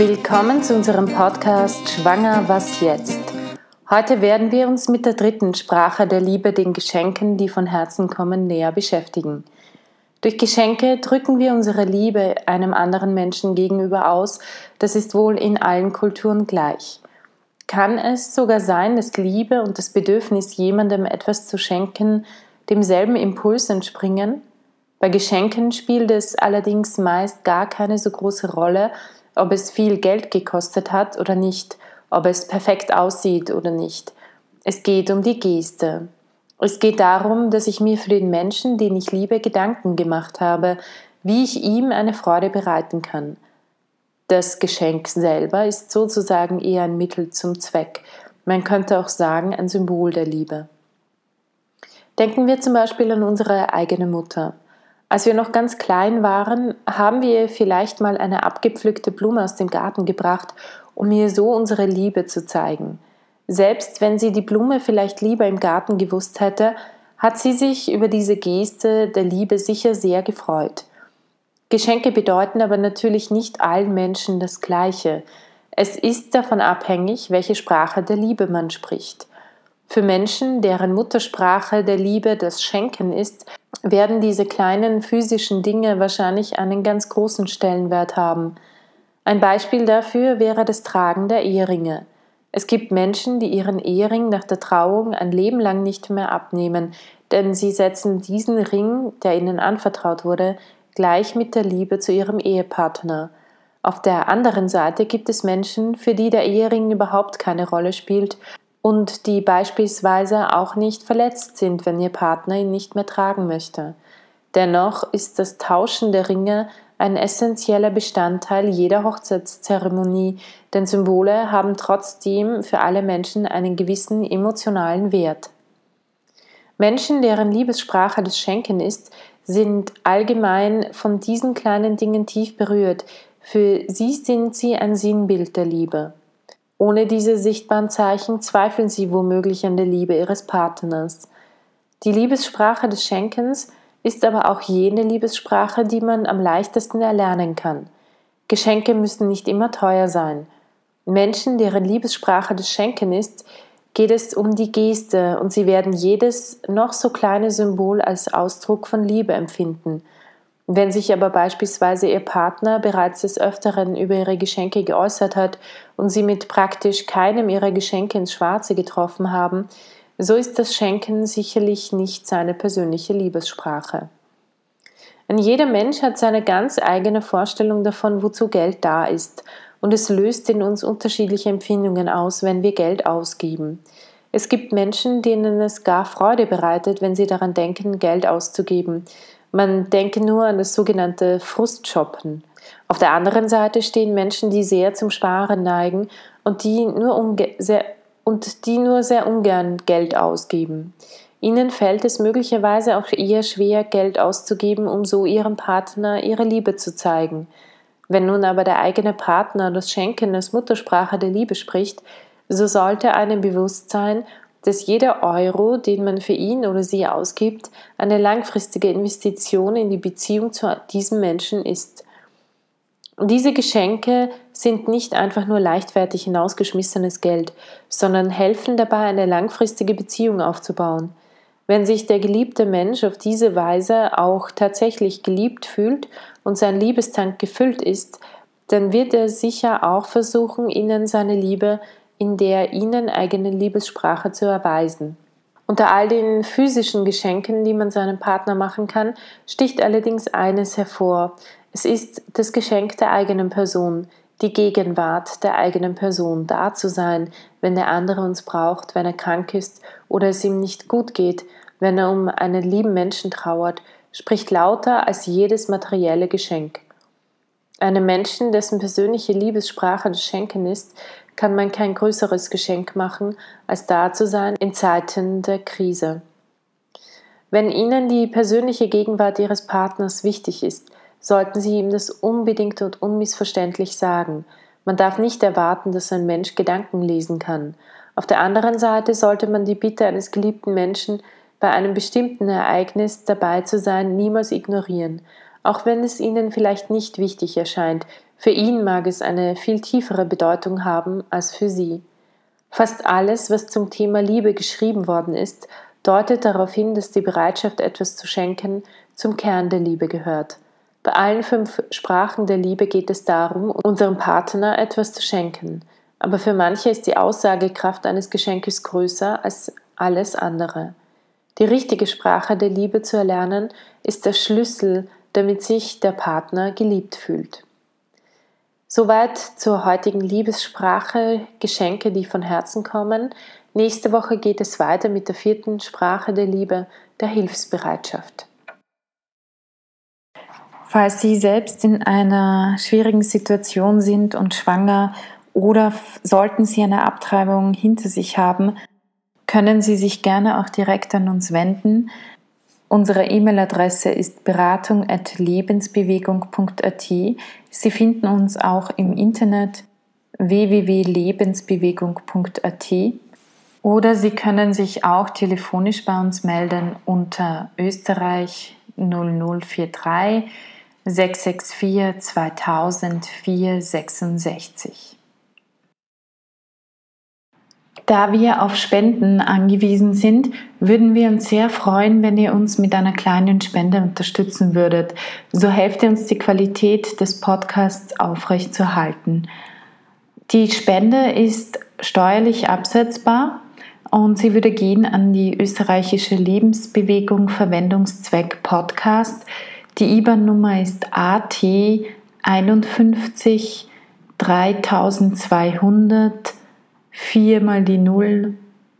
Willkommen zu unserem Podcast Schwanger, was jetzt? Heute werden wir uns mit der dritten Sprache der Liebe, den Geschenken, die von Herzen kommen, näher beschäftigen. Durch Geschenke drücken wir unsere Liebe einem anderen Menschen gegenüber aus, das ist wohl in allen Kulturen gleich. Kann es sogar sein, dass Liebe und das Bedürfnis, jemandem etwas zu schenken, demselben Impuls entspringen? Bei Geschenken spielt es allerdings meist gar keine so große Rolle, ob es viel Geld gekostet hat oder nicht, ob es perfekt aussieht oder nicht. Es geht um die Geste. Es geht darum, dass ich mir für den Menschen, den ich liebe, Gedanken gemacht habe, wie ich ihm eine Freude bereiten kann. Das Geschenk selber ist sozusagen eher ein Mittel zum Zweck. Man könnte auch sagen, ein Symbol der Liebe. Denken wir zum Beispiel an unsere eigene Mutter. Als wir noch ganz klein waren, haben wir vielleicht mal eine abgepflückte Blume aus dem Garten gebracht, um ihr so unsere Liebe zu zeigen. Selbst wenn sie die Blume vielleicht lieber im Garten gewusst hätte, hat sie sich über diese Geste der Liebe sicher sehr gefreut. Geschenke bedeuten aber natürlich nicht allen Menschen das Gleiche. Es ist davon abhängig, welche Sprache der Liebe man spricht. Für Menschen, deren Muttersprache der Liebe das Schenken ist, werden diese kleinen physischen Dinge wahrscheinlich einen ganz großen Stellenwert haben. Ein Beispiel dafür wäre das Tragen der Eheringe. Es gibt Menschen, die ihren Ehering nach der Trauung ein Leben lang nicht mehr abnehmen, denn sie setzen diesen Ring, der ihnen anvertraut wurde, gleich mit der Liebe zu ihrem Ehepartner. Auf der anderen Seite gibt es Menschen, für die der Ehering überhaupt keine Rolle spielt und die beispielsweise auch nicht verletzt sind, wenn ihr Partner ihn nicht mehr tragen möchte. Dennoch ist das Tauschen der Ringe ein essentieller Bestandteil jeder Hochzeitszeremonie, denn Symbole haben trotzdem für alle Menschen einen gewissen emotionalen Wert. Menschen, deren Liebessprache das Schenken ist, sind allgemein von diesen kleinen Dingen tief berührt. Für sie sind sie ein Sinnbild der Liebe. Ohne diese sichtbaren Zeichen zweifeln sie womöglich an der Liebe ihres Partners. Die Liebessprache des Schenkens ist aber auch jene Liebessprache, die man am leichtesten erlernen kann. Geschenke müssen nicht immer teuer sein. Menschen, deren Liebessprache des Schenken ist, geht es um die Geste und sie werden jedes noch so kleine Symbol als Ausdruck von Liebe empfinden – wenn sich aber beispielsweise Ihr Partner bereits des Öfteren über Ihre Geschenke geäußert hat und Sie mit praktisch keinem Ihrer Geschenke ins Schwarze getroffen haben, so ist das Schenken sicherlich nicht seine persönliche Liebessprache. Ein jeder Mensch hat seine ganz eigene Vorstellung davon, wozu Geld da ist, und es löst in uns unterschiedliche Empfindungen aus, wenn wir Geld ausgeben. Es gibt Menschen, denen es gar Freude bereitet, wenn sie daran denken, Geld auszugeben, man denke nur an das sogenannte Frustshoppen. Auf der anderen Seite stehen Menschen, die sehr zum Sparen neigen und die nur, sehr, und die nur sehr ungern Geld ausgeben. Ihnen fällt es möglicherweise auch eher schwer, Geld auszugeben, um so ihrem Partner ihre Liebe zu zeigen. Wenn nun aber der eigene Partner das Schenken als Muttersprache der Liebe spricht, so sollte einem bewusst sein, dass jeder Euro, den man für ihn oder sie ausgibt, eine langfristige Investition in die Beziehung zu diesem Menschen ist. Diese Geschenke sind nicht einfach nur leichtfertig hinausgeschmissenes Geld, sondern helfen dabei, eine langfristige Beziehung aufzubauen. Wenn sich der geliebte Mensch auf diese Weise auch tatsächlich geliebt fühlt und sein Liebestank gefüllt ist, dann wird er sicher auch versuchen, ihnen seine Liebe in der ihnen eigenen Liebessprache zu erweisen. Unter all den physischen Geschenken, die man seinem Partner machen kann, sticht allerdings eines hervor. Es ist das Geschenk der eigenen Person, die Gegenwart der eigenen Person, da zu sein, wenn der andere uns braucht, wenn er krank ist oder es ihm nicht gut geht, wenn er um einen lieben Menschen trauert, spricht lauter als jedes materielle Geschenk. Einem Menschen, dessen persönliche Liebessprache das Schenken ist, kann man kein größeres Geschenk machen, als da zu sein in Zeiten der Krise. Wenn Ihnen die persönliche Gegenwart Ihres Partners wichtig ist, sollten Sie ihm das unbedingt und unmissverständlich sagen. Man darf nicht erwarten, dass ein Mensch Gedanken lesen kann. Auf der anderen Seite sollte man die Bitte eines geliebten Menschen, bei einem bestimmten Ereignis dabei zu sein, niemals ignorieren. Auch wenn es Ihnen vielleicht nicht wichtig erscheint. Für ihn mag es eine viel tiefere Bedeutung haben als für Sie. Fast alles, was zum Thema Liebe geschrieben worden ist, deutet darauf hin, dass die Bereitschaft, etwas zu schenken, zum Kern der Liebe gehört. Bei allen fünf Sprachen der Liebe geht es darum, unserem Partner etwas zu schenken. Aber für manche ist die Aussagekraft eines Geschenkes größer als alles andere. Die richtige Sprache der Liebe zu erlernen, ist der Schlüssel, damit sich der Partner geliebt fühlt. Soweit zur heutigen Liebessprache, Geschenke, die von Herzen kommen. Nächste Woche geht es weiter mit der vierten Sprache der Liebe, der Hilfsbereitschaft. Falls Sie selbst in einer schwierigen Situation sind und schwanger oder sollten Sie eine Abtreibung hinter sich haben, können Sie sich gerne auch direkt an uns wenden. Unsere E-Mail-Adresse ist beratung.lebensbewegung.at. Sie finden uns auch im Internet www.lebensbewegung.at oder Sie können sich auch telefonisch bei uns melden unter Österreich 0043 664 2000 466. Da wir auf Spenden angewiesen sind, würden wir uns sehr freuen, wenn ihr uns mit einer kleinen Spende unterstützen würdet. So helft ihr uns, die Qualität des Podcasts aufrechtzuerhalten. Die Spende ist steuerlich absetzbar und sie würde gehen an die österreichische Lebensbewegung Verwendungszweck Podcast. Die IBAN-Nummer ist AT 51 3200 4 mal die 0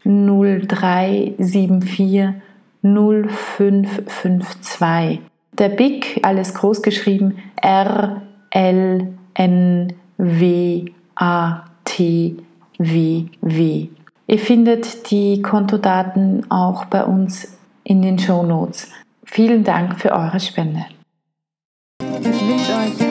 0374 0552. Der BIC, alles groß geschrieben, R L N W A T W W. Ihr findet die Kontodaten auch bei uns in den Show Notes. Vielen Dank für eure Spende. Ich wünsche euch